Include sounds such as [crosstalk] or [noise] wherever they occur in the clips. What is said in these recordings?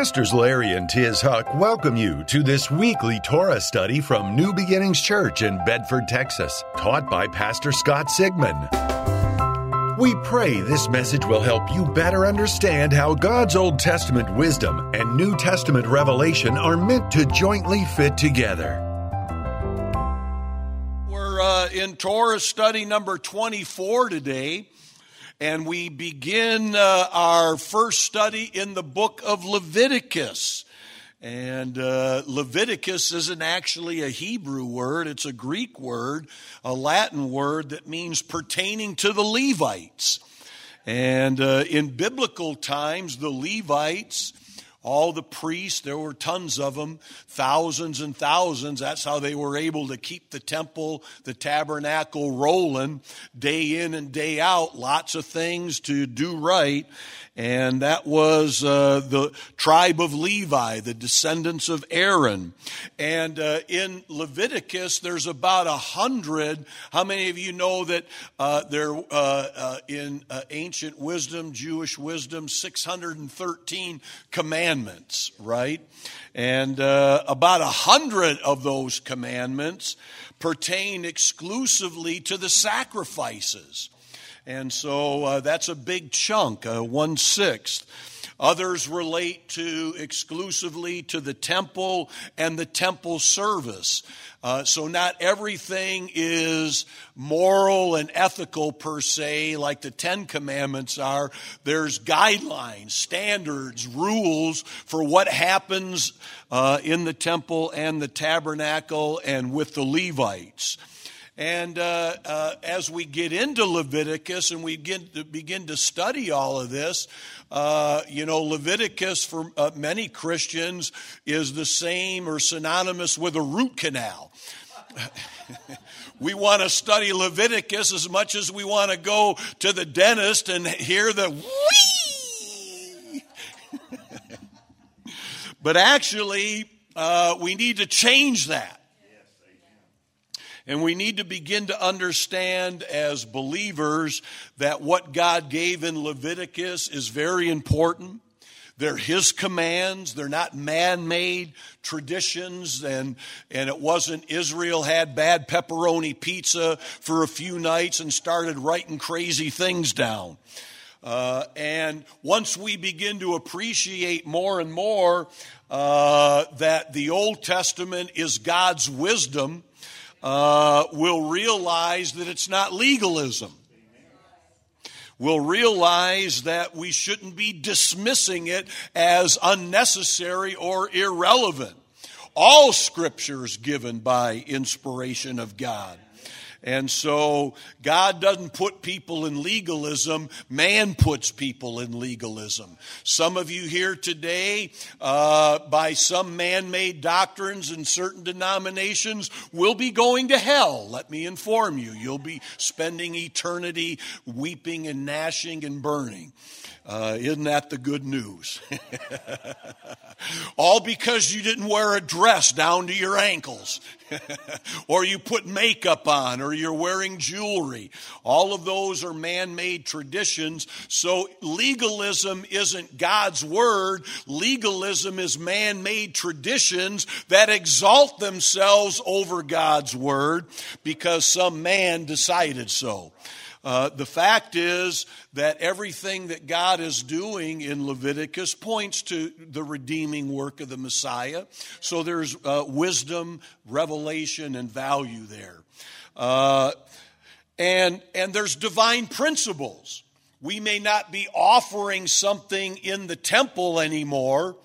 Pastors Larry and Tiz Huch welcome you to this weekly Torah study from New Beginnings Church in Bedford, Texas, taught by Pastor Scott Sigmund. We pray this message will help you better understand how God's Old Testament wisdom and New Testament revelation are meant to jointly fit together. We're uh, in Torah study number 24 today and we begin uh, our first study in the book of Leviticus. And uh, Leviticus isn't actually a Hebrew word, it's a Greek word, a Latin word that means pertaining to the Levites. And uh, in biblical times, the Levites all the priests, there were tons of them, thousands and thousands. That's how they were able to keep the temple, the tabernacle rolling day in and day out. Lots of things to do right and that was uh, the tribe of Levi, the descendants of Aaron. And uh, in Leviticus, there's about a hundred. How many of you know that uh, there uh, uh, in uh, ancient wisdom, Jewish wisdom, 613 commandments, right? And about a hundred of those commandments pertain exclusively to the sacrifices. And so uh, that's a big chunk, uh, one sixth. Others relate to exclusively to the temple and the temple service. Uh, so not everything is moral and ethical per se, like the Ten Commandments are. There's guidelines, standards, rules for what happens uh, in the temple and the tabernacle and with the Levites. And uh, uh, as we get into Leviticus and we begin to, begin to study all of this, uh, you know, Leviticus for uh, many Christians is the same or synonymous with a root canal. [laughs] we want to study Leviticus as much as we want to go to the dentist and hear the wee. [laughs] but actually, uh, we need to change that. And we need to begin to understand as believers that what God gave in Leviticus is very important. They're His commands. They're not man made traditions. And, and it wasn't Israel had bad pepperoni pizza for a few nights and started writing crazy things down. Uh, and once we begin to appreciate more and more uh, that the Old Testament is God's wisdom, uh, will realize that it's not legalism. We'll realize that we shouldn't be dismissing it as unnecessary or irrelevant. All scripture is given by inspiration of God. And so God doesn't put people in legalism, man puts people in legalism. Some of you here today, uh, by some man made doctrines in certain denominations, will be going to hell. Let me inform you. You'll be spending eternity weeping and gnashing and burning. Uh, isn't that the good news? [laughs] All because you didn't wear a dress down to your ankles, [laughs] or you put makeup on, or you're wearing jewelry. All of those are man made traditions. So legalism isn't God's word, legalism is man made traditions that exalt themselves over God's word because some man decided so. Uh, the fact is that everything that God is doing in Leviticus points to the redeeming work of the Messiah. So there's uh, wisdom, revelation, and value there. Uh, and, and there's divine principles. We may not be offering something in the temple anymore.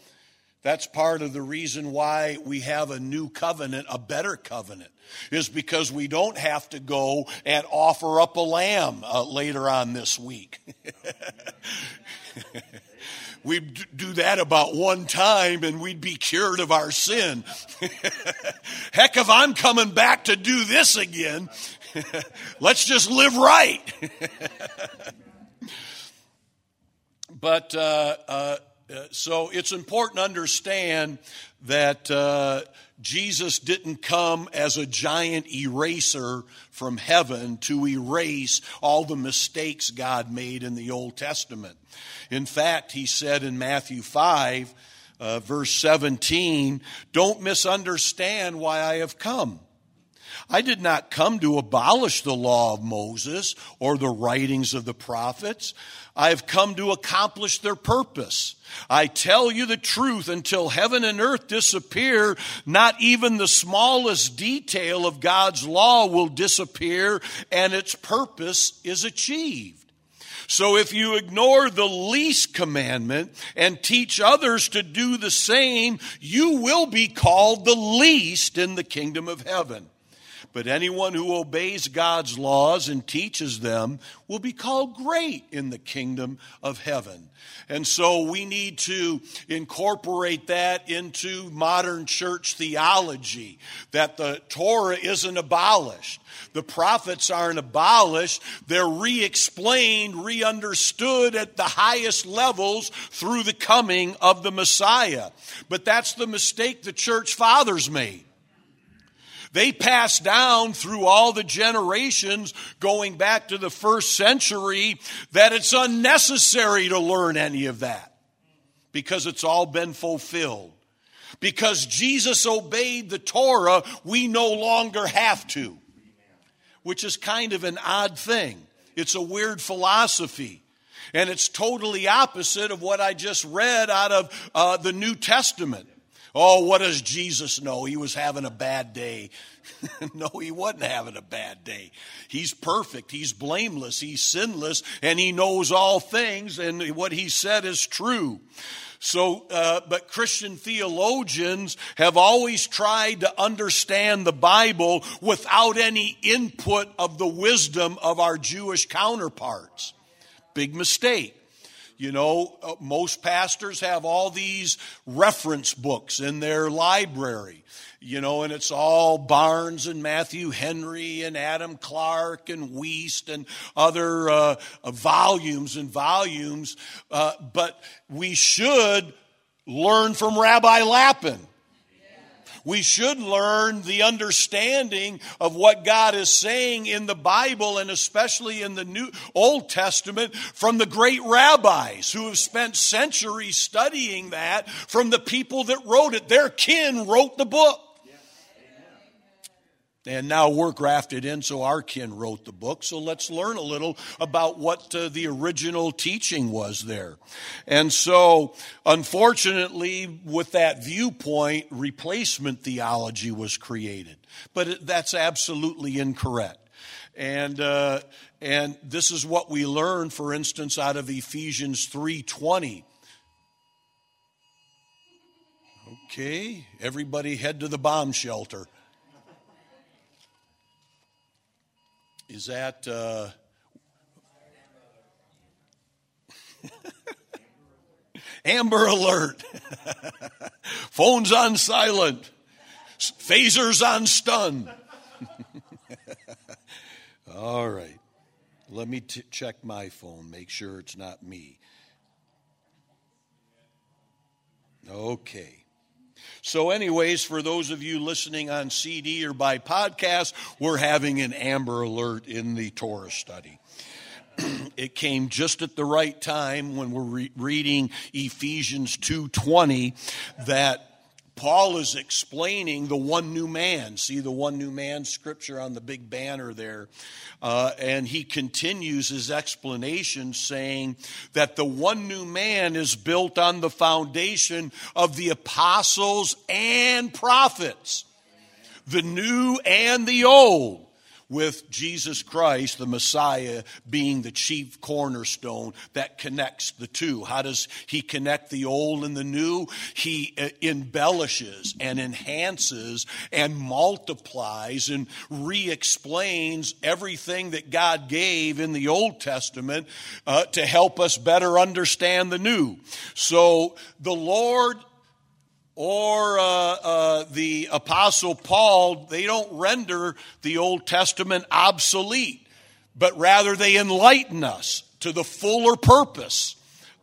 That's part of the reason why we have a new covenant, a better covenant is because we don't have to go and offer up a lamb uh, later on this week. [laughs] We'd do that about one time and we'd be cured of our sin. [laughs] Heck, if I'm coming back to do this again, [laughs] let's just live right. but uh, uh, so it's important to understand that uh, Jesus didn't come as a giant eraser from heaven to erase all the mistakes God made in the Old Testament. In fact, he said in Matthew 5, Uh, verse 17, don't misunderstand why I have come. I did not come to abolish the law of Moses or the writings of the prophets. I have come to accomplish their purpose. I tell you the truth, until heaven and earth disappear, not even the smallest detail of God's law will disappear and its purpose is achieved. So if you ignore the least commandment and teach others to do the same, you will be called the least in the kingdom of heaven. But anyone who obeys God's laws and teaches them will be called great in the kingdom of heaven. And so we need to incorporate that into modern church theology that the Torah isn't abolished. The prophets aren't abolished. They're re explained, re understood at the highest levels through the coming of the Messiah. But that's the mistake the church fathers made. They passed down through all the generations going back to the first century that it's unnecessary to learn any of that because it's all been fulfilled. Because Jesus obeyed the Torah, we no longer have to, which is kind of an odd thing. It's a weird philosophy. And it's totally opposite of what I just read out of uh, the New Testament. Oh, what does Jesus know? He was having a bad day. [laughs] no, he wasn't having a bad day. He's perfect. He's blameless. He's sinless. And he knows all things. And what he said is true. So, uh, but Christian theologians have always tried to understand the Bible without any input of the wisdom of our Jewish counterparts. Big mistake. You know, uh, most pastors have all these reference books in their library, you know, and it's all Barnes and Matthew Henry and Adam Clarke and Wuest and other uh, uh, volumes and volumes. Uh, but we should learn from Rabbi Lapin we should learn the understanding of what God is saying in the Bible and especially in the New Old Testament from the great rabbis who have spent centuries studying that from the people that wrote it. Their kin wrote the book. And now we're grafted in, so our kin wrote the book. So let's learn a little about what uh, the original teaching was there. And so, unfortunately, with that viewpoint, replacement theology was created. But that's absolutely incorrect. And, uh, and this is what we learn, for instance, out of Ephesians 3.20. Okay, everybody head to the bomb shelter. Is that. Uh, Amber alert. [laughs] Phones on silent. Phasers on stun. [laughs] All right. Let me t- check my phone, make sure it's not me. Okay. So, anyways, for those of you listening on CD or by podcast, we're having an Amber Alert in the Torah study. [clears throat] it came just at the right time when we're re- reading Ephesians 2:20 that Paul is explaining the one new man. See the one new man scripture on the big banner there. Uh, and he continues his explanation saying that the one new man is built on the foundation of the apostles and prophets, the new and the old with Jesus Christ, the Messiah, being the chief cornerstone that connects the two. How does he connect the old and the new? He uh, embellishes and enhances and multiplies and re explains everything that God gave in the Old Testament uh, to help us better understand the new. So the Lord or uh, uh, the Apostle Paul, they don't render the Old Testament obsolete, but rather they enlighten us to the fuller purpose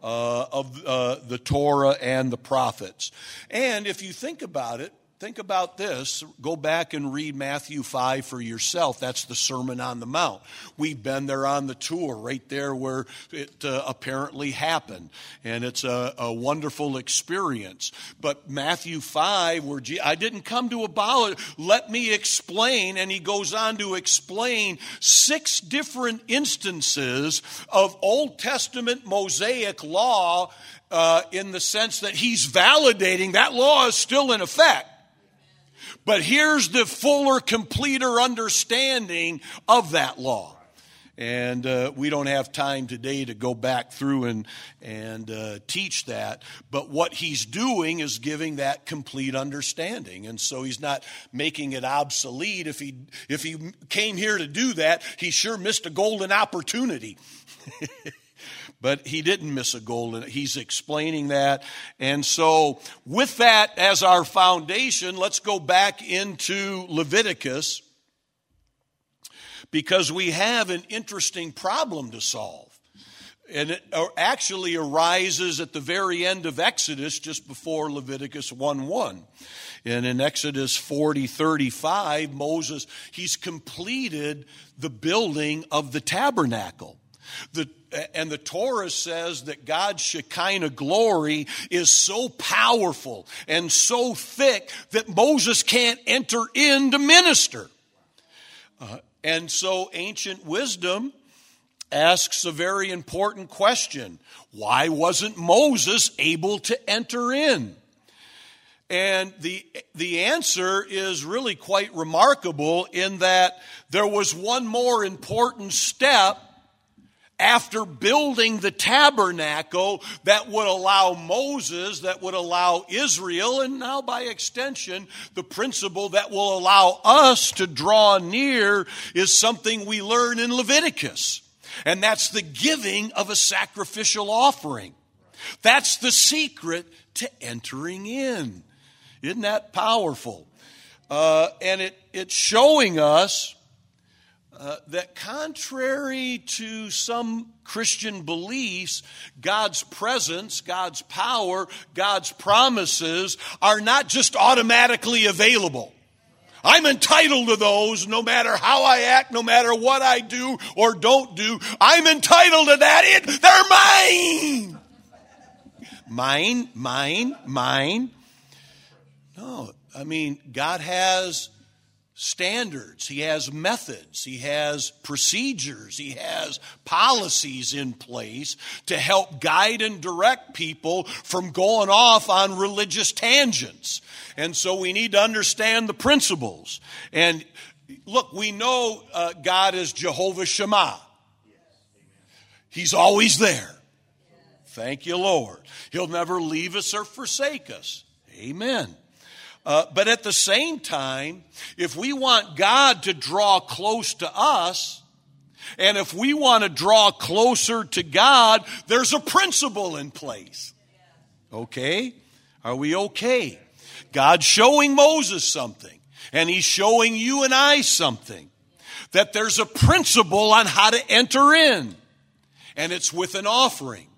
uh, of uh, the Torah and the prophets. And if you think about it, think about this. Go back and read Matthew 5 for yourself. That's the Sermon on the Mount. We've been there on the tour, right there where it uh, apparently happened. And it's a, a, wonderful experience. But Matthew 5, where Je- I didn't come to abolish, let me explain. And he goes on to explain six different instances of Old Testament Mosaic law uh, in the sense that he's validating that law is still in effect. But here's the fuller, completer understanding of that law. And uh, we don't have time today to go back through and, and uh, teach that. But what he's doing is giving that complete understanding. And so he's not making it obsolete. If he, if he came here to do that, he sure missed a golden opportunity. [laughs] but he didn't miss a goal. And He's explaining that. And so, with that as our foundation, let's go back into Leviticus because we have an interesting problem to solve. And it uh, actually arises at the very end of Exodus, just before Leviticus 1 1. And in Exodus 40 35, Moses, he's completed the building of the tabernacle. The, and the Torah says that God's Shekinah glory is so powerful and so thick that Moses can't enter in to minister. Uh, and so ancient wisdom asks a very important question why wasn't Moses able to enter in? And the, the answer is really quite remarkable in that there was one more important step after building the tabernacle that would allow Moses, that would allow Israel, and now by extension, the principle that will allow us to draw near is something we learn in Leviticus. And that's the giving of a sacrificial offering. That's the secret to entering in. Isn't that powerful? Uh, and it, it's showing us uh, that contrary to some Christian beliefs, God's presence, God's power, God's promises are not just automatically available. I'm entitled to those no matter how I act, no matter what I do or don't do. I'm entitled to that. It, they're mine. Mine, mine, mine. No, I mean, God has standards, he has methods, he has procedures, he has policies in place to help guide and direct people from going off on religious tangents. And so we need to understand the principles. And look, we know uh, God is Jehovah Shammah. He's always there. Thank you, Lord. He'll never leave us or forsake us. Amen. Uh, but at the same time, if we want God to draw close to us, and if we want to draw closer to God, there's a principle in place. Okay? Are we okay? God's showing Moses something, and he's showing you and I something. That there's a principle on how to enter in, and it's with an offering.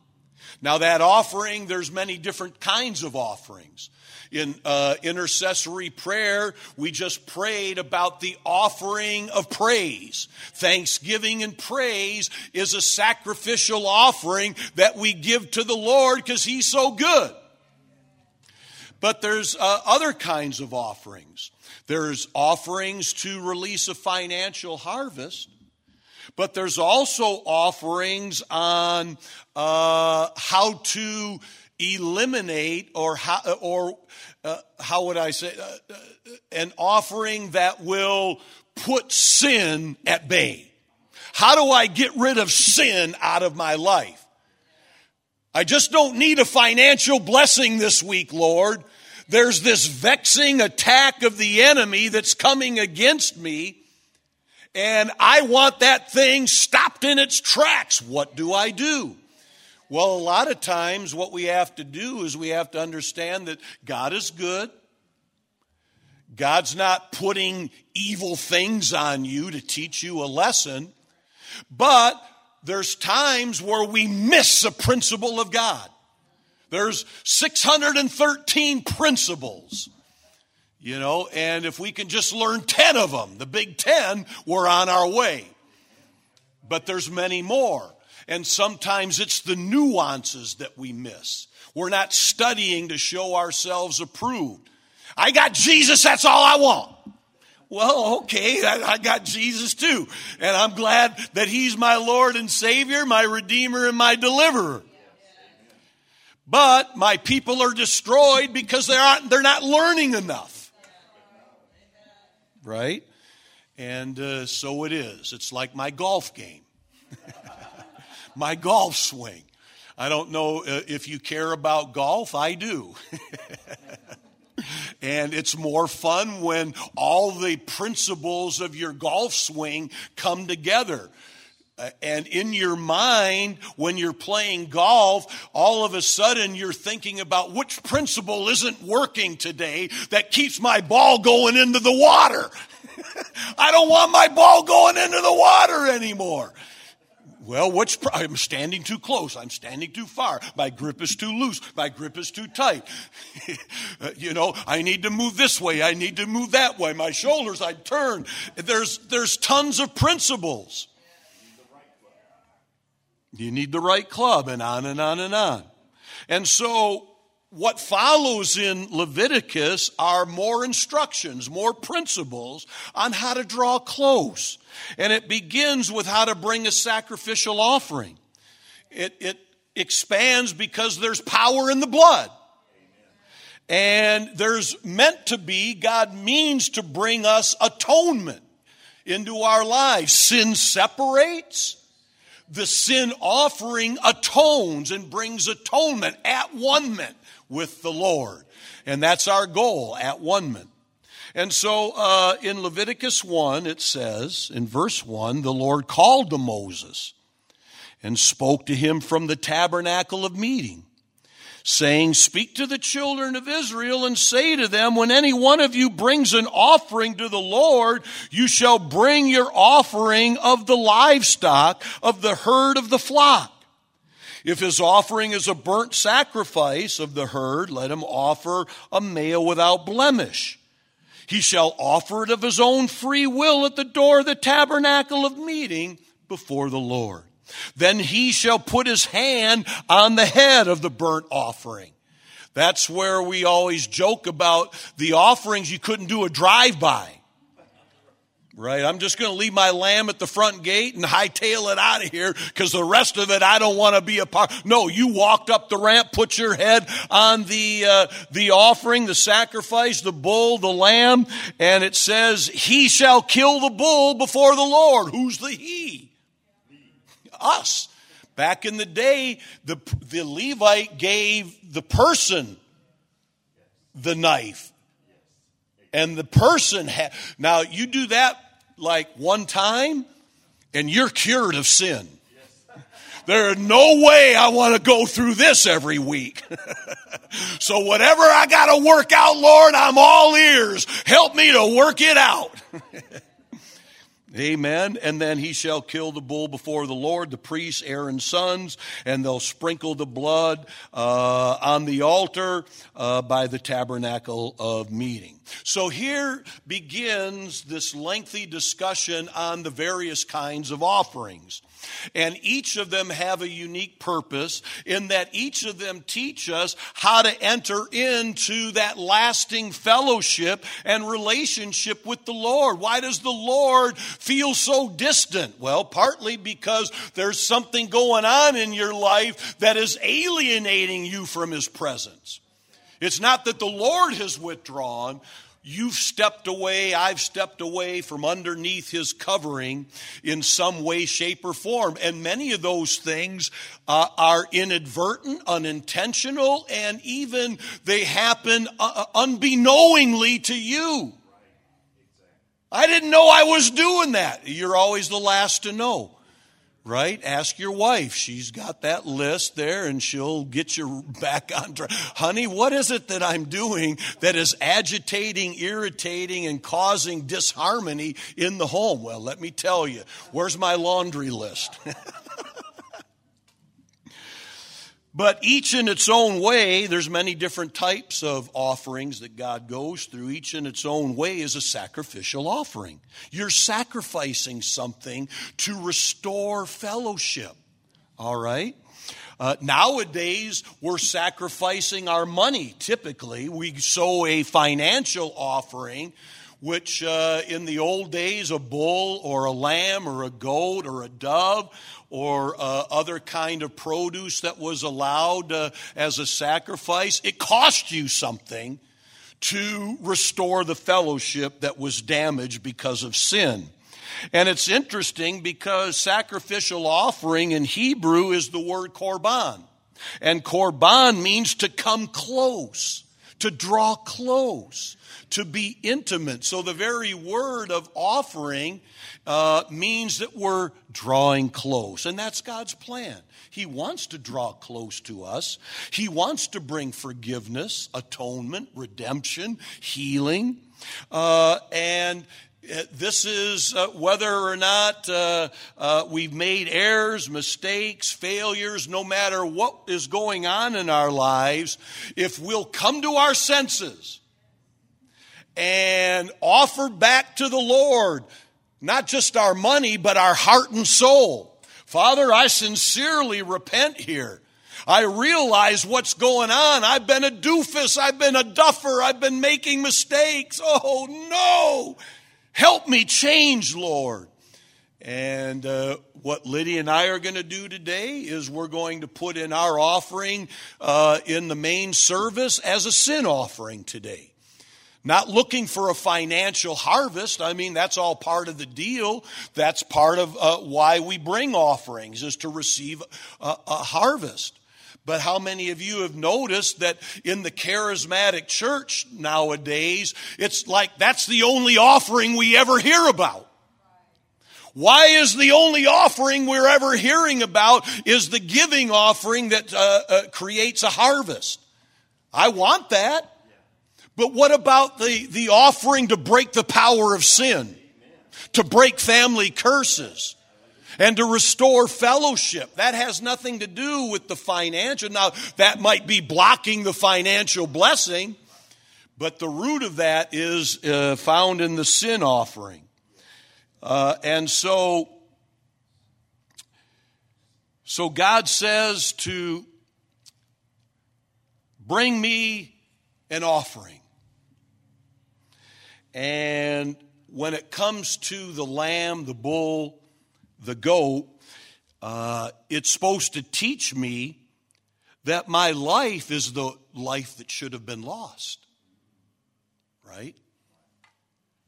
Now, that offering, there's many different kinds of offerings in uh, intercessory prayer, we just prayed about the offering of praise. Thanksgiving and praise is a sacrificial offering that we give to the Lord because He's so good. But there's uh, other kinds of offerings. There's offerings to release a financial harvest. But there's also offerings on uh, how to eliminate or how, or uh, how would I say uh, uh, an offering that will put sin at bay. How do I get rid of sin out of my life? I just don't need a financial blessing this week, Lord. There's this vexing attack of the enemy that's coming against me, and I want that thing stopped in its tracks. What do I do? Well, a lot of times what we have to do is we have to understand that God is good. God's not putting evil things on you to teach you a lesson, but there's times where we miss a principle of God. There's 613 principles. You know, and if we can just learn 10 of them, the big 10, we're on our way. But there's many more. And sometimes it's the nuances that we miss. We're not studying to show ourselves approved. I got Jesus, that's all I want. Well, okay, I, got Jesus too. And I'm glad that He's my Lord and Savior, my Redeemer, and my Deliverer. But my people are destroyed because they're not, they're not learning enough. Right? And uh, so it is. It's like my golf game, my golf swing. I don't know uh, if you care about golf, I do. [laughs] And it's more fun when all the principles of your golf swing come together. Uh, and in your mind, when you're playing golf, all of a sudden you're thinking about which principle isn't working today that keeps my ball going into the water. [laughs] I don't want my ball going into the water anymore. Well, which I'm standing too close. I'm standing too far. My grip is too loose. My grip is too tight. [laughs] Uh, you know, I need to move this way. I need to move that way. My shoulders, I turn. There's there's tons of principles. You need the right club, and on and on and on. And so what follows in Leviticus are more instructions, more principles on how to draw close. And it begins with how to bring a sacrificial offering. It, it expands because there's power in the blood. And there's meant to be, God means to bring us atonement into our lives. Sin separates, the sin offering atones and brings atonement at one ment with the Lord. And that's our goal at one ment. And so uh, in Leviticus 1, it says, in verse 1, the Lord called to Moses and spoke to him from the tabernacle of meeting, saying, Speak to the children of Israel and say to them, When any one of you brings an offering to the Lord, you shall bring your offering of the livestock, of the herd of the flock. If his offering is a burnt sacrifice of the herd, let him offer a male without blemish. He shall offer it of his own free will at the door of the tabernacle of meeting before the Lord. Then he shall put his hand on the head of the burnt offering. That's where we always joke about the offerings you couldn't do a drive by. Right? I'm just going to leave my lamb at the front gate and hightail it out of here because the rest of it I don't want to be a part. No, you walked up the ramp, put your head on the, uh, the offering, the sacrifice, the bull, the lamb, and it says, he shall kill the bull before the Lord. Who's the he? Us. Back in the day, the, the Levite gave the person the knife and the person had now you do that like one time and you're cured of sin. There's no way I want to go through this every week. [laughs] so whatever I got to work out, Lord, I'm all ears. Help me to work it out. [laughs] Amen. And then he shall kill the bull before the Lord, the priests, Aaron's sons, and they'll sprinkle the blood uh, on the altar uh, by the tabernacle of meeting. So here begins this lengthy discussion on the various kinds of offerings. And each of them have a unique purpose in that each of them teach us how to enter into that lasting fellowship and relationship with the Lord. Why does the Lord feel so distant? Well, partly because there's something going on in your life that is alienating you from His presence. It's not that the Lord has withdrawn, You've stepped away, I've stepped away from underneath his covering in some way, shape, or form. And many of those things uh, are inadvertent, unintentional, and even they happen uh, unbeknowingly to you. I didn't know I was doing that. You're always the last to know right? Ask your wife. She's got that list there and she'll get you back on track. Honey, what is it that I'm doing that is agitating, irritating, and causing disharmony in the home? Well, let me tell you. Where's my laundry list? [laughs] But each in its own way, there's many different types of offerings that God goes through. Each in its own way is a sacrificial offering. You're sacrificing something to restore fellowship. All right? Uh, nowadays, we're sacrificing our money. Typically, we sow a financial offering, which uh, in the old days, a bull or a lamb or a goat or a dove or uh, other kind of produce that was allowed uh, as a sacrifice. It cost you something to restore the fellowship that was damaged because of sin. And it's interesting because sacrificial offering in Hebrew is the word korban. And korban means to come close, to draw close, to be intimate. So the very word of offering uh, means that we're drawing close. And that's God's plan. He wants to draw close to us, He wants to bring forgiveness, atonement, redemption, healing. Uh, and this is uh, whether or not uh, uh, we've made errors, mistakes, failures, no matter what is going on in our lives, if we'll come to our senses and offer back to the Lord not just our money, but our heart and soul. Father, I sincerely repent here. I realize what's going on. I've been a doofus. I've been a duffer. I've been making mistakes. Oh no. Help me change, Lord. And uh, what Lydia and I are going to do today is we're going to put in our offering uh, in the main service as a sin offering today. Not looking for a financial harvest. I mean, that's all part of the deal. That's part of uh, why we bring offerings, is to receive a, a harvest. But how many of you have noticed that in the charismatic church nowadays, it's like that's the only offering we ever hear about? Why is the only offering we're ever hearing about is the giving offering that uh, uh, creates a harvest? I want that. But what about the, the offering to break the power of sin? To break family curses? And to restore fellowship. That has nothing to do with the financial. Now, that might be blocking the financial blessing, but the root of that is uh, found in the sin offering. Uh, and so, so God says to bring me an offering. And when it comes to the lamb, the bull, the goat, uh, it's supposed to teach me that my life is the life that should have been lost. Right?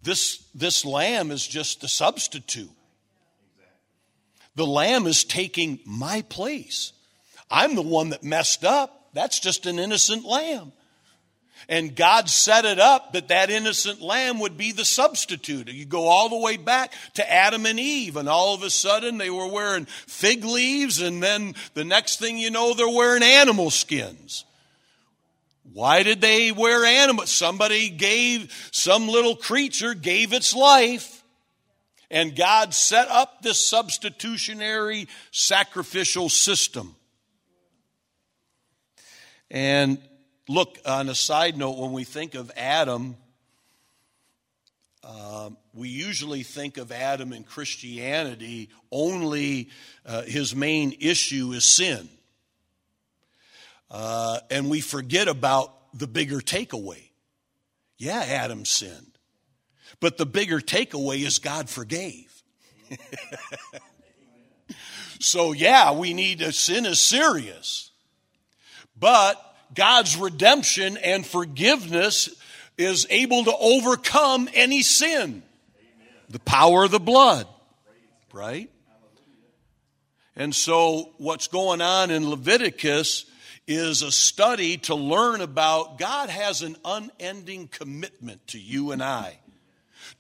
This, this lamb is just the substitute. The lamb is taking my place. I'm the one that messed up. That's just an innocent lamb. And God set it up that that innocent lamb would be the substitute. You go all the way back to Adam and Eve, and all of a sudden they were wearing fig leaves, and then the next thing you know, they're wearing animal skins. Why did they wear animals? Somebody gave, some little creature gave its life, and God set up this substitutionary sacrificial system. And Look, on a side note, when we think of Adam, uh, we usually think of Adam in Christianity only uh, his main issue is sin. Uh, and we forget about the bigger takeaway. Yeah, Adam sinned. But the bigger takeaway is God forgave. [laughs] so, yeah, we need a sin is serious. But God's redemption and forgiveness is able to overcome any sin. The power of the blood, right? And so, what's going on in Leviticus is a study to learn about God has an unending commitment to you and I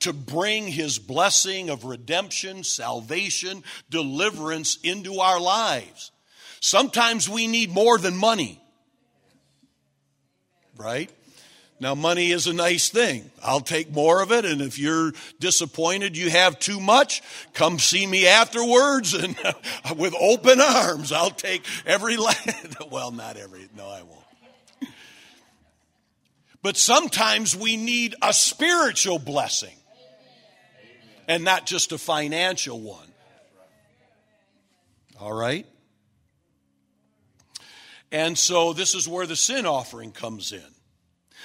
to bring his blessing of redemption, salvation, deliverance into our lives. Sometimes we need more than money right? Now, money is a nice thing. I'll take more of it. And if you're disappointed you have too much, come see me afterwards and [laughs] with open arms. I'll take every, [laughs] well, not every, no, I won't. But sometimes we need a spiritual blessing and not just a financial one. All right? And so this is where the sin offering comes in.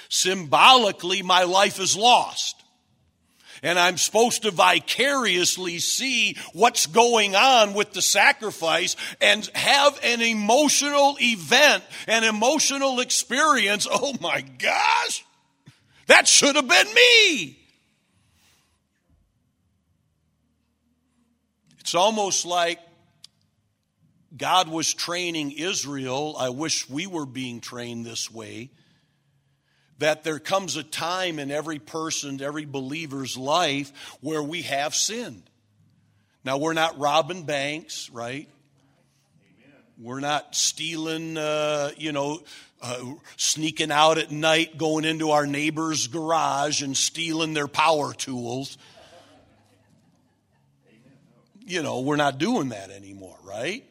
Symbolically, my life is lost. And I'm supposed to vicariously see what's going on with the sacrifice and have an emotional event, an emotional experience. Oh my gosh, that should have been me. It's almost like God was training Israel. I wish we were being trained this way that there comes a time in every person, every believer's life where we have sinned. Now, we're not robbing banks, right? Amen. We're not stealing, uh, you know, uh, sneaking out at night, going into our neighbor's garage and stealing their power tools. You know, we're not doing that anymore, right?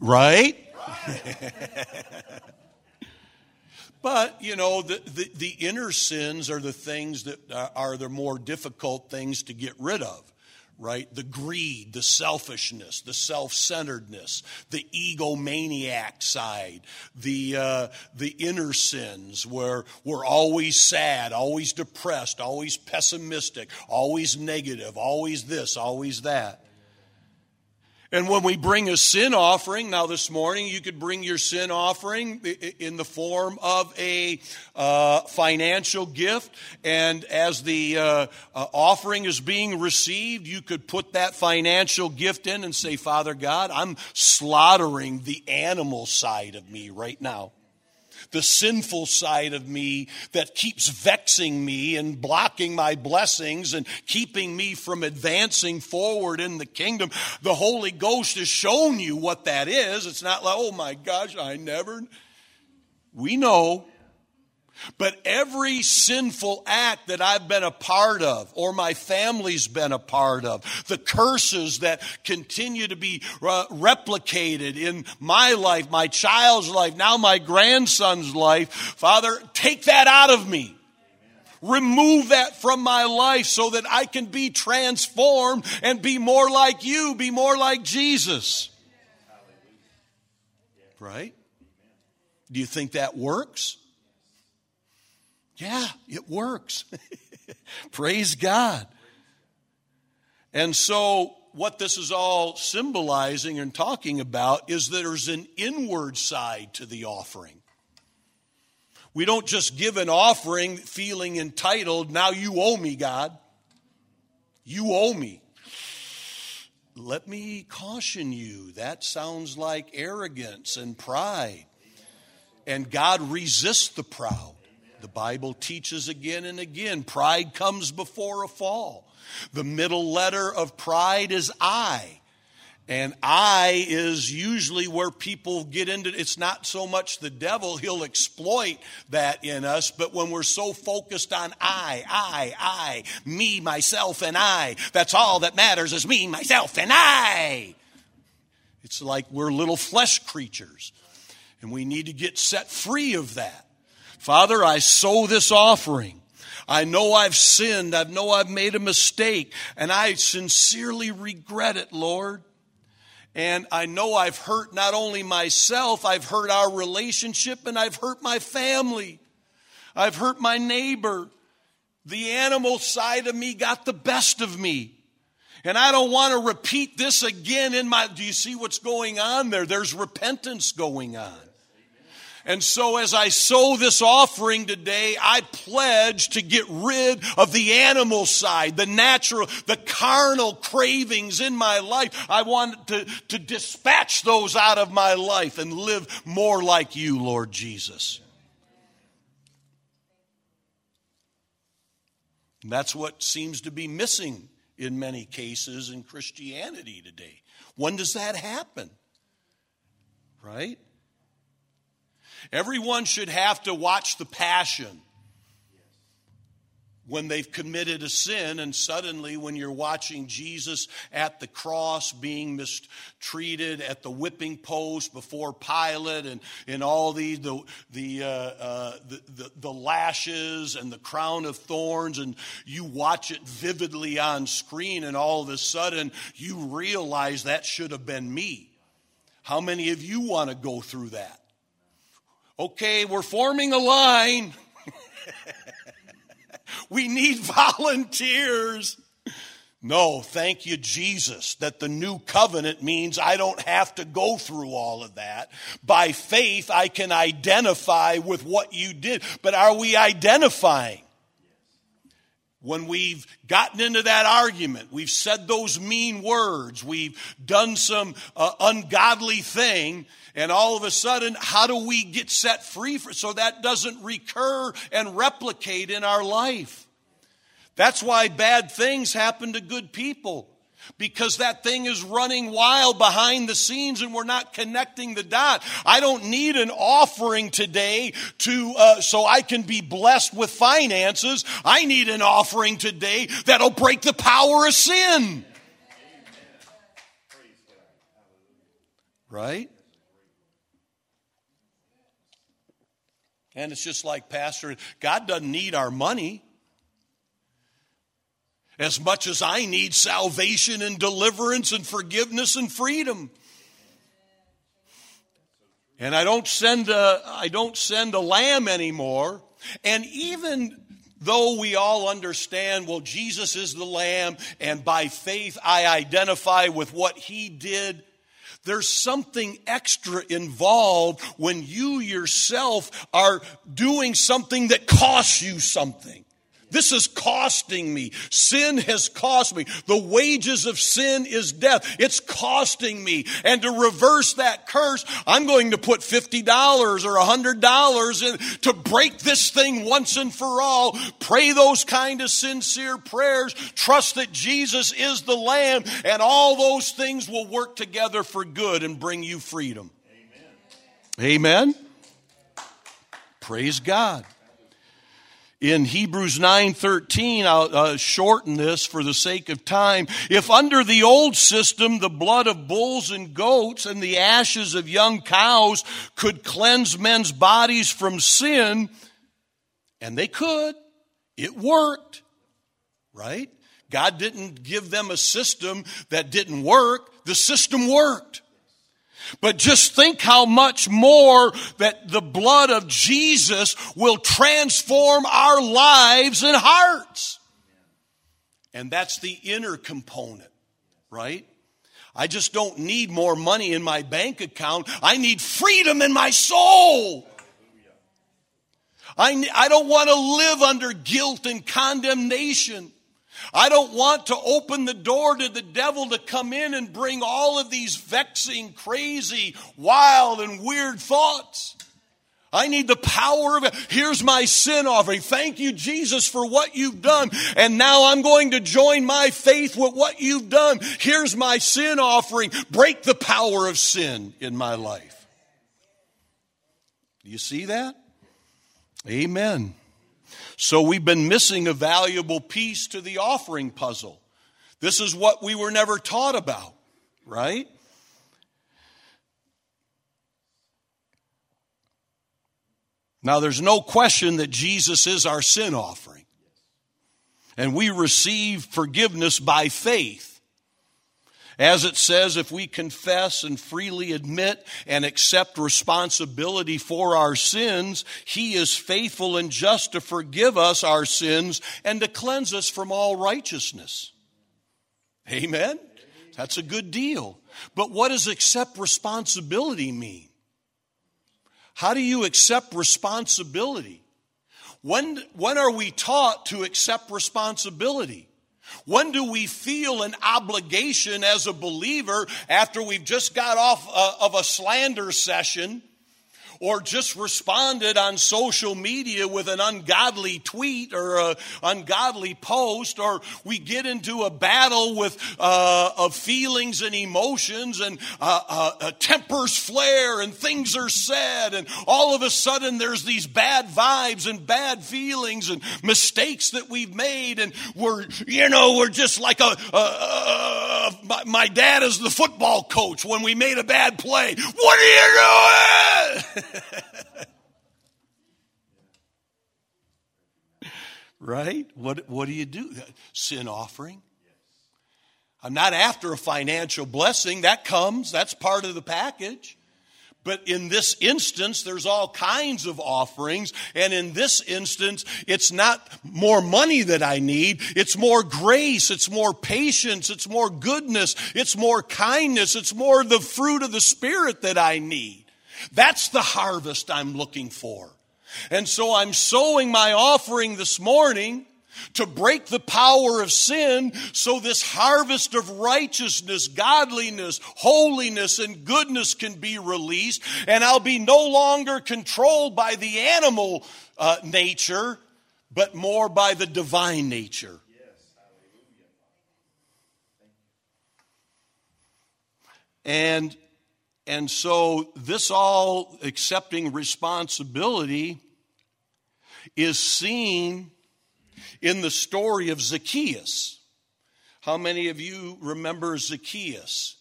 Right? [laughs] But, you know, the, the, the, inner sins are the things that are the more difficult things to get rid of, right? The greed, the selfishness, the self centeredness, the egomaniac side, the, uh, the inner sins where we're always sad, always depressed, always pessimistic, always negative, always this, always that. And when we bring a sin offering, now this morning you could bring your sin offering in the form of a uh, financial gift. And as the uh, uh, offering is being received, you could put that financial gift in and say, Father God, I'm slaughtering the animal side of me right now the sinful side of me that keeps vexing me and blocking my blessings and keeping me from advancing forward in the kingdom. The Holy Ghost has shown you what that is. It's not like, oh my gosh, I never. We know but every sinful act that I've been a part of, or my family's been a part of, the curses that continue to be uh, replicated in my life, my child's life, now my grandson's life, Father, take that out of me. Remove that from my life so that I can be transformed and be more like you, be more like Jesus. Right? Do you think that works? Yeah, it works. [laughs] Praise God. And so, what this is all symbolizing and talking about is that there's an inward side to the offering. We don't just give an offering feeling entitled, now you owe me, God. You owe me. Let me caution you, that sounds like arrogance and pride. And God resists the proud. The Bible teaches again and again pride comes before a fall. The middle letter of pride is I. And I is usually where people get into it's not so much the devil, he'll exploit that in us, but when we're so focused on I, I, I, me, myself, and I, that's all that matters is me, myself, and I. It's like we're little flesh creatures, and we need to get set free of that. Father, I sow this offering. I know I've sinned. I know I've made a mistake, and I sincerely regret it, Lord. And I know I've hurt not only myself, I've hurt our relationship, and I've hurt my family. I've hurt my neighbor. The animal side of me got the best of me. And I don't want to repeat this again in my. Do you see what's going on there? There's repentance going on. And so as I sow this offering today, I pledge to get rid of the animal side, the natural, the carnal cravings in my life. I want to, to dispatch those out of my life and live more like you, Lord Jesus. And that's what seems to be missing in many cases in Christianity today. When does that happen? Right? Everyone should have to watch the passion when they've committed a sin, and suddenly when you're watching Jesus at the cross being mistreated at the whipping post before Pilate, and, and all the, the, the, uh, uh, the, the, the lashes and the crown of thorns, and you watch it vividly on screen, and all of a sudden you realize that should have been me. How many of you want to go through that? Okay, we're forming a line. [laughs] We need volunteers. No, thank you, Jesus, that the new covenant means I don't have to go through all of that. By faith, I can identify with what you did. But are we identifying? When we've gotten into that argument, we've said those mean words, we've done some uh, ungodly thing, and all of a sudden, how do we get set free for, so that doesn't recur and replicate in our life? That's why bad things happen to good people. Because that thing is running wild behind the scenes and we're not connecting the dot. I don't need an offering today to, uh, so I can be blessed with finances. I need an offering today that'll break the power of sin. Right? And it's just like Pastor, God doesn't need our money as much as I need salvation and deliverance and forgiveness and freedom. And I don't send a, I don't send a lamb anymore. And even though we all understand, well, Jesus is the lamb, and by faith I identify with what he did, there's something extra involved when you yourself are doing something that costs you something. This is costing me. Sin has cost me. The wages of sin is death. It's costing me. And to reverse that curse, I'm going to put $50 or $100 in to break this thing once and for all. Pray those kind of sincere prayers. Trust that Jesus is the Lamb and all those things will work together for good and bring you freedom. Amen. Amen. Praise God in Hebrews 9:13 I'll uh, shorten this for the sake of time. If under the old system the blood of bulls and goats and the ashes of young cows could cleanse men's bodies from sin and they could it worked right? God didn't give them a system that didn't work. The system worked but just think how much more that the blood of Jesus will transform our lives and hearts. And that's the inner component, right? I just don't need more money in my bank account. I need freedom in my soul. I, I don't want to live under guilt and condemnation. I don't want to open the door to the devil to come in and bring all of these vexing, crazy, wild, and weird thoughts. I need the power of it. Here's my sin offering. Thank you, Jesus, for what you've done. And now I'm going to join my faith with what you've done. Here's my sin offering. Break the power of sin in my life. Do you see that? Amen. So we've been missing a valuable piece to the offering puzzle. This is what we were never taught about, right? Now, there's no question that Jesus is our sin offering. And we receive forgiveness by faith. As it says, if we confess and freely admit and accept responsibility for our sins, He is faithful and just to forgive us our sins and to cleanse us from all righteousness. Amen? That's a good deal. But what does accept responsibility mean? How do you accept responsibility? When, when are we taught to accept responsibility? When do we feel an obligation as a believer after we've just got off uh, of a slander session or just responded on social media with an ungodly tweet or an ungodly post, or we get into a battle with uh, of feelings and emotions, and uh, uh, tempers flare, and things are said, and all of a sudden there's these bad vibes and bad feelings and mistakes that we've made, and we're you know we're just like a, a, a my, my dad is the football coach when we made a bad play. What are you doing? [laughs] right? What, what do you do? Sin offering? I'm not after a financial blessing. That comes, that's part of the package. But in this instance, there's all kinds of offerings. And in this instance, it's not more money that I need. It's more grace. It's more patience. It's more goodness. It's more kindness. It's more the fruit of the Spirit that I need. That's the harvest I'm looking for. And so I'm sowing my offering this morning to break the power of sin so this harvest of righteousness, godliness, holiness, and goodness can be released. And I'll be no longer controlled by the animal uh, nature, but more by the divine nature. And and so, this all accepting responsibility is seen in the story of Zacchaeus. How many of you remember Zacchaeus?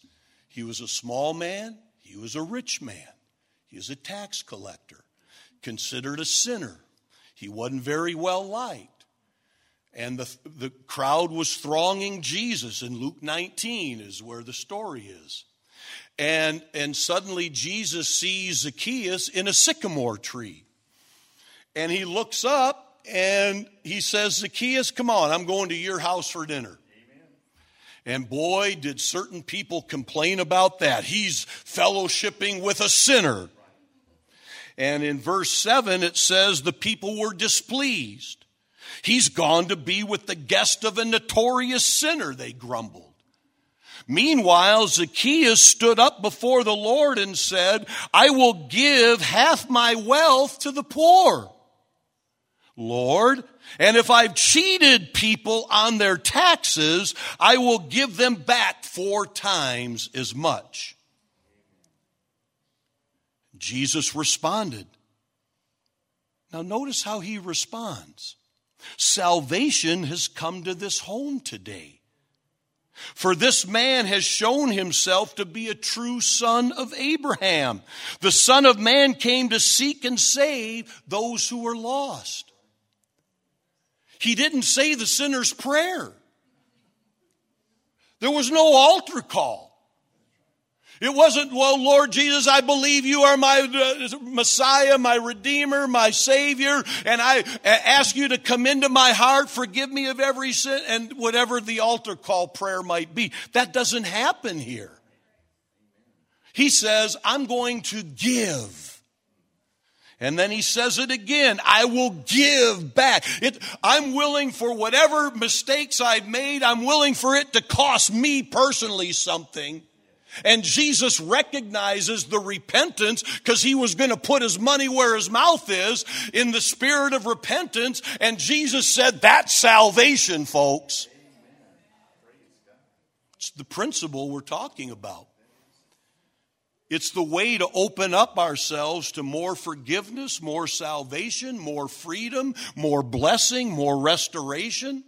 He was a small man, he was a rich man, he was a tax collector, considered a sinner. He wasn't very well liked. And the, the crowd was thronging Jesus. In Luke 19 is where the story is. And, and suddenly Jesus sees Zacchaeus in a sycamore tree. And he looks up and he says, Zacchaeus, come on, I'm going to your house for dinner. And boy, did certain people complain about that. He's fellowshipping with a sinner. And in verse 7, it says the people were displeased. He's gone to be with the guest of a notorious sinner, they grumbled. Meanwhile, Zacchaeus stood up before the Lord and said, I will give half my wealth to the poor. Lord, and if I've cheated people on their taxes, I will give them back four times as much. Jesus responded. Now, notice how he responds. Salvation has come to this home today. For this man has shown himself to be a true son of Abraham. The Son of Man came to seek and save those who were lost. He didn't say the sinner's prayer. There was no altar call. It wasn't, well, Lord Jesus, I believe you are my uh, Messiah, my Redeemer, my Savior, and I ask you to come into my heart, forgive me of every sin, and whatever the altar call prayer might be. That doesn't happen here. He says, I'm going to give. And then he says it again, I will give back. It, I'm willing for whatever mistakes I've made, I'm willing for it to cost me personally something and Jesus recognizes the repentance because he was going to put his money where his mouth is in the spirit of repentance. And Jesus said, That's salvation, folks. It's the principle we're talking about. It's the way to open up ourselves to more forgiveness, more salvation, more freedom, more blessing, more restoration.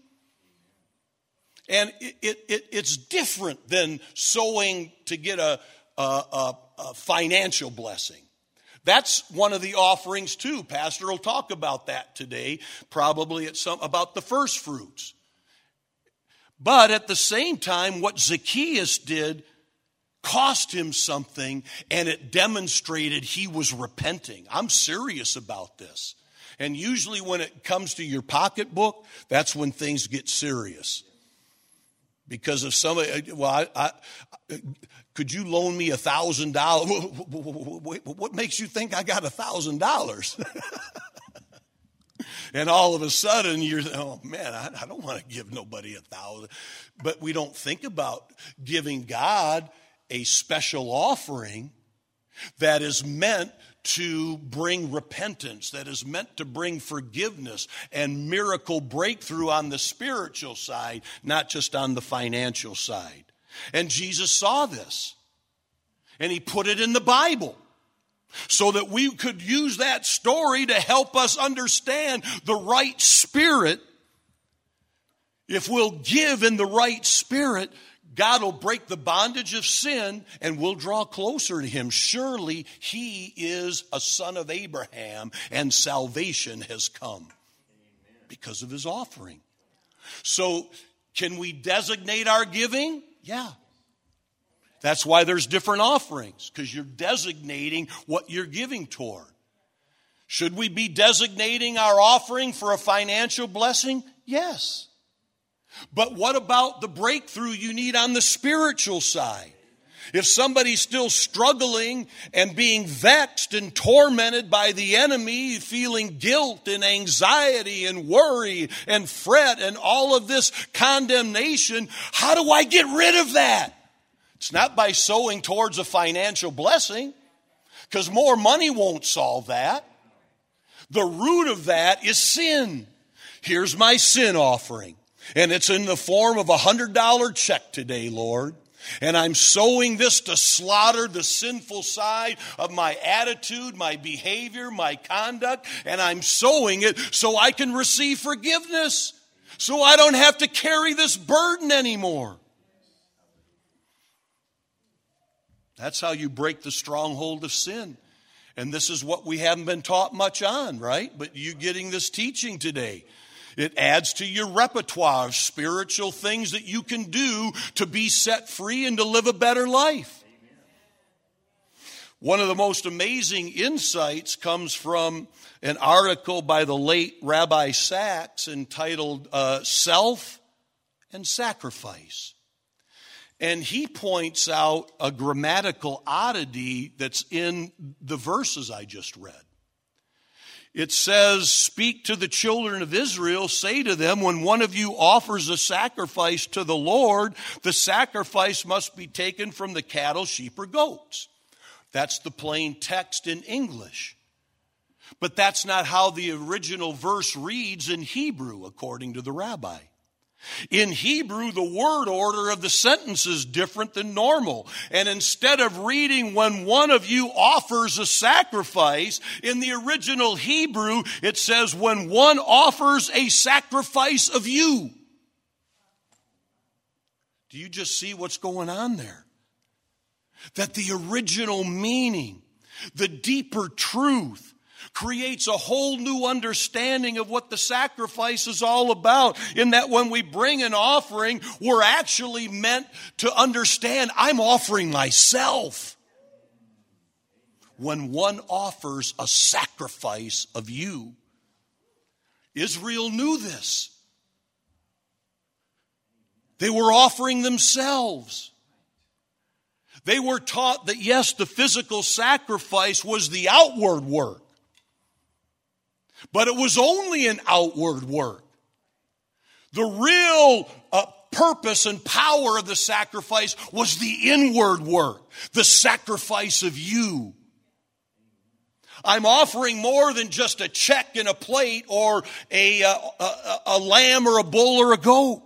And it, it, it, it's different than sowing to get a, a, a, a financial blessing. That's one of the offerings too. Pastor will talk about that today, probably at some about the first fruits. But at the same time, what Zacchaeus did cost him something and it demonstrated he was repenting. I'm serious about this. And usually when it comes to your pocketbook, that's when things get serious because if somebody, uh, well, I, I, uh, could you loan me a thousand dollars? [laughs] What makes you think I got a thousand dollars? [laughs] And all of a sudden, you're, oh man, I, I don't want to give nobody a thousand. But we don't think about giving God a special offering that is meant to bring repentance, that is meant to bring forgiveness and miracle breakthrough on the spiritual side, not just on the financial side. And Jesus saw this and he put it in the Bible so that we could use that story to help us understand the right spirit. If we'll give in the right spirit, God will break the bondage of sin and we'll draw closer to Him. Surely He is a son of Abraham and salvation has come because of His offering. So, can we designate our giving? Yeah. That's why there's different offerings, because you're designating what you're giving toward. Should we be designating our offering for a financial blessing? Yes. But what about the breakthrough you need on the spiritual side? If somebody's still struggling and being vexed and tormented by the enemy, feeling guilt and anxiety and worry and fret and all of this condemnation, how do I get rid of that? It's not by sowing towards a financial blessing, because more money won't solve that. The root of that is sin. Here's my sin offering. And it's in the form of a hundred dollar check today, Lord. And I'm sowing this to slaughter the sinful side of my attitude, my behavior, my conduct. And I'm sowing it so I can receive forgiveness. So I don't have to carry this burden anymore. That's how you break the stronghold of sin. And this is what we haven't been taught much on, right? But you getting this teaching today. It adds to your repertoire of spiritual things that you can do to be set free and to live a better life. One of the most amazing insights comes from an article by the late Rabbi Sacks entitled uh, Self and Sacrifice. And he points out a grammatical oddity that's in the verses I just read. It says, Speak to the children of Israel, say to them, when one of you offers a sacrifice to the Lord, the sacrifice must be taken from the cattle, sheep, or goats. That's the plain text in English. But that's not how the original verse reads in Hebrew, according to the rabbi. In Hebrew, the word order of the sentence is different than normal. And instead of reading when one of you offers a sacrifice, in the original Hebrew, it says when one offers a sacrifice of you. Do you just see what's going on there? That the original meaning, the deeper truth, creates a whole new understanding of what the sacrifice is all about. In that when we bring an offering, we're actually meant to understand I'm offering myself. When one offers a sacrifice of you, Israel knew this. They were offering themselves. They were taught that yes, the physical sacrifice was the outward work. But it was only an outward work. The real uh, purpose and power of the sacrifice was the inward work, the sacrifice of you. I'm offering more than just a check and a plate or a, uh, a, a lamb or a bull or a goat.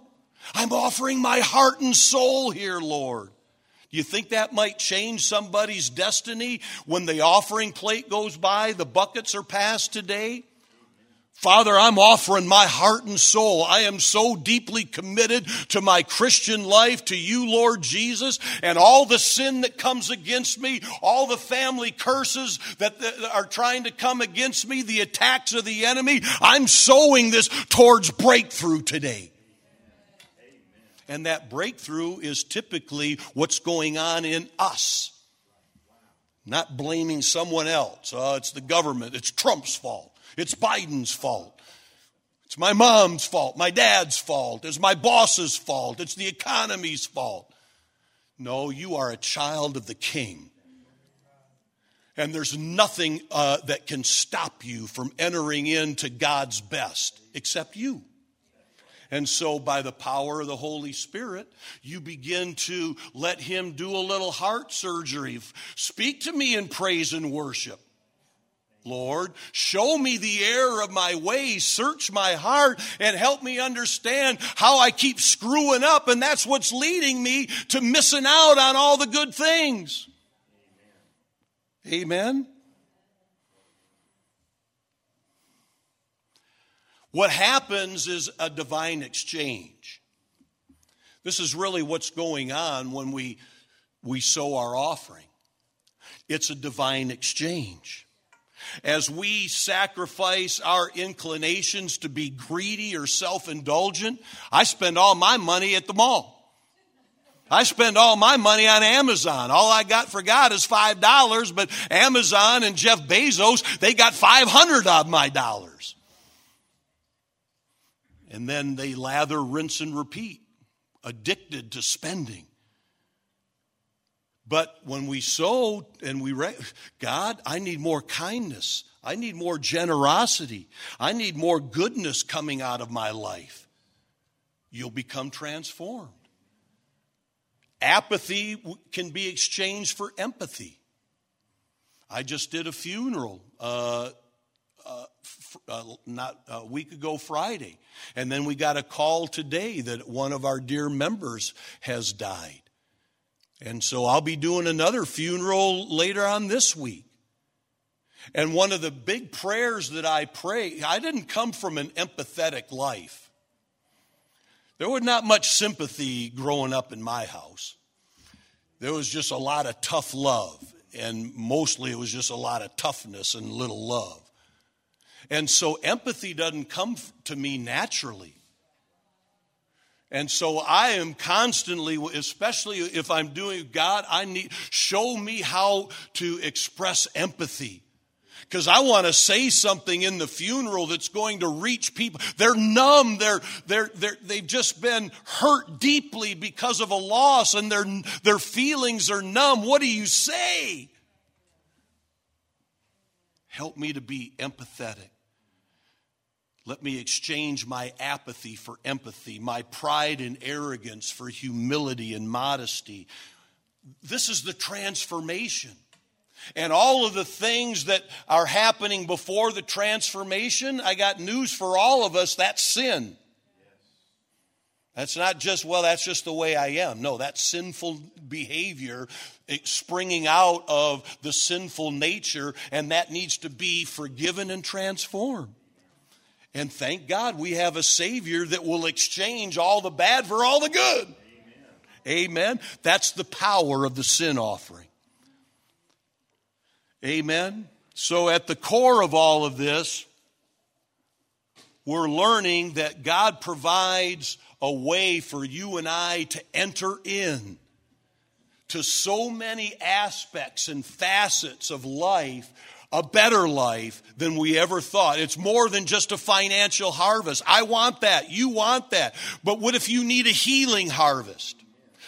I'm offering my heart and soul here, Lord. Do you think that might change somebody's destiny when the offering plate goes by, the buckets are passed today? Father, I'm offering my heart and soul. I am so deeply committed to my Christian life, to you, Lord Jesus, and all the sin that comes against me, all the family curses that are trying to come against me, the attacks of the enemy. I'm sowing this towards breakthrough today. And that breakthrough is typically what's going on in us. Not blaming someone else. Oh, it's the government. It's Trump's fault. It's Biden's fault. It's my mom's fault, my dad's fault, it's my boss's fault, it's the economy's fault. No, you are a child of the king. And there's nothing uh, that can stop you from entering into God's best except you. And so, by the power of the Holy Spirit, you begin to let Him do a little heart surgery. Speak to me in praise and worship. Lord, show me the error of my ways, search my heart, and help me understand how I keep screwing up, and that's what's leading me to missing out on all the good things. Amen. What happens is a divine exchange. This is really what's going on when we, we sow our offering. It's a divine exchange. As we sacrifice our inclinations to be greedy or self indulgent, I spend all my money at the mall. I spend all my money on Amazon. All I got for God is $5, but Amazon and Jeff Bezos, they got 500 of my dollars and then they lather, rinse, and repeat, addicted to spending. But when we sow and we, God, I need more kindness. I need more generosity. I need more goodness coming out of my life. You'll become transformed. Apathy can be exchanged for empathy. I just did a funeral uh, uh, uh, not a week ago Friday. And then we got a call today that one of our dear members has died. And so I'll be doing another funeral later on this week. And one of the big prayers that I pray, I didn't come from an empathetic life. There was not much sympathy growing up in my house. There was just a lot of tough love, and mostly it was just a lot of toughness and little love. And so empathy doesn't come to me naturally. And so I am constantly, especially if I'm doing God, I need, show me how to express empathy. Because I want to say something in the funeral that's going to reach people. They're numb. They're, they're, they're, they've just been hurt deeply because of a loss and their, their feelings are numb. What do you say? Help me to be empathetic. Let me exchange my apathy for empathy, my pride and arrogance for humility and modesty. This is the transformation. And all of the things that are happening before the transformation, I got news for all of us that's sin. That's not just, well, that's just the way I am. No, that's sinful behavior eh, springing out of the sinful nature, and that needs to be forgiven and transformed. And thank God we have a Savior that will exchange all the bad for all the good. Amen. Amen. That's the power of the sin offering. Amen. So, at the core of all of this, we're learning that God provides a way for you and I to enter in to so many aspects and facets of life a better life than we ever thought. It's more than just a financial harvest. I want that. You want that. But what if you need a healing harvest?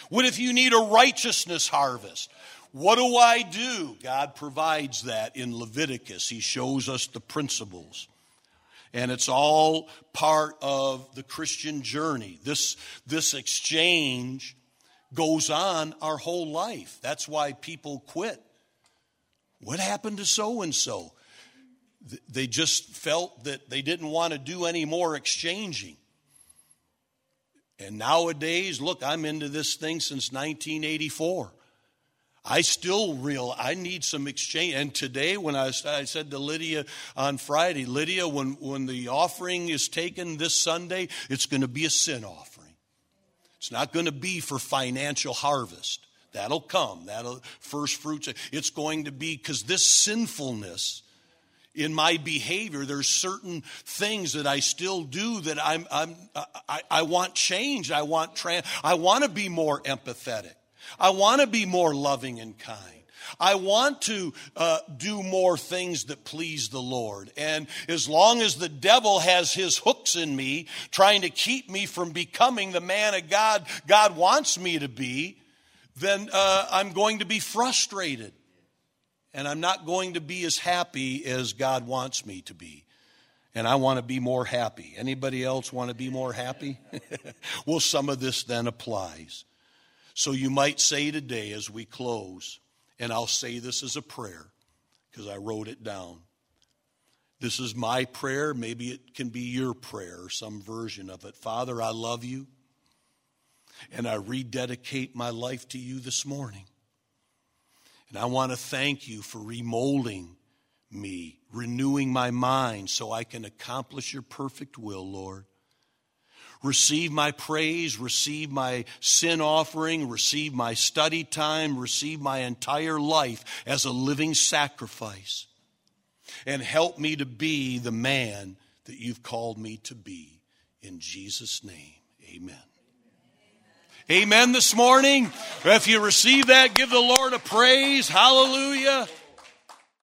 What if you need a righteousness harvest? What do I do? God provides that in Leviticus. He shows us the principles. And it's all part of the Christian journey. This, this exchange goes on our whole life. That's why people quit what happened to so and so? They just felt that they didn't want to do any more exchanging. And nowadays, look, I'm into this thing since 1984. I still real I need some exchange. And today, when I, I said to Lydia on Friday, Lydia, when, when the offering is taken this Sunday, it's going to be a sin offering. It's not going to be for financial harvest. That'll come. That'll first fruits. It's going to be because this sinfulness in my behavior, there's certain things that I still do that I'm, I'm I, I want change. I want trans, I want to be more empathetic. I want to be more loving and kind. I want to uh, do more things that please the Lord. And as long as the devil has his hooks in me, trying to keep me from becoming the man of God God wants me to be, then uh, I'm going to be frustrated and I'm not going to be as happy as God wants me to be. and I want to be more happy. Anybody else want to be more happy? [laughs] well, some of this then applies. So you might say today as we close, and I'll say this as a prayer because I wrote it down. This is my prayer. Maybe it can be your prayer or some version of it. Father, I love you, and I rededicate my life to you this morning. And I want to thank you for remolding me, renewing my mind so I can accomplish your perfect will, Lord. Receive my praise, receive my sin offering, receive my study time, receive my entire life as a living sacrifice, and help me to be the man that you've called me to be. In Jesus' name, amen. Amen this morning. If you receive that, give the Lord a praise. Hallelujah.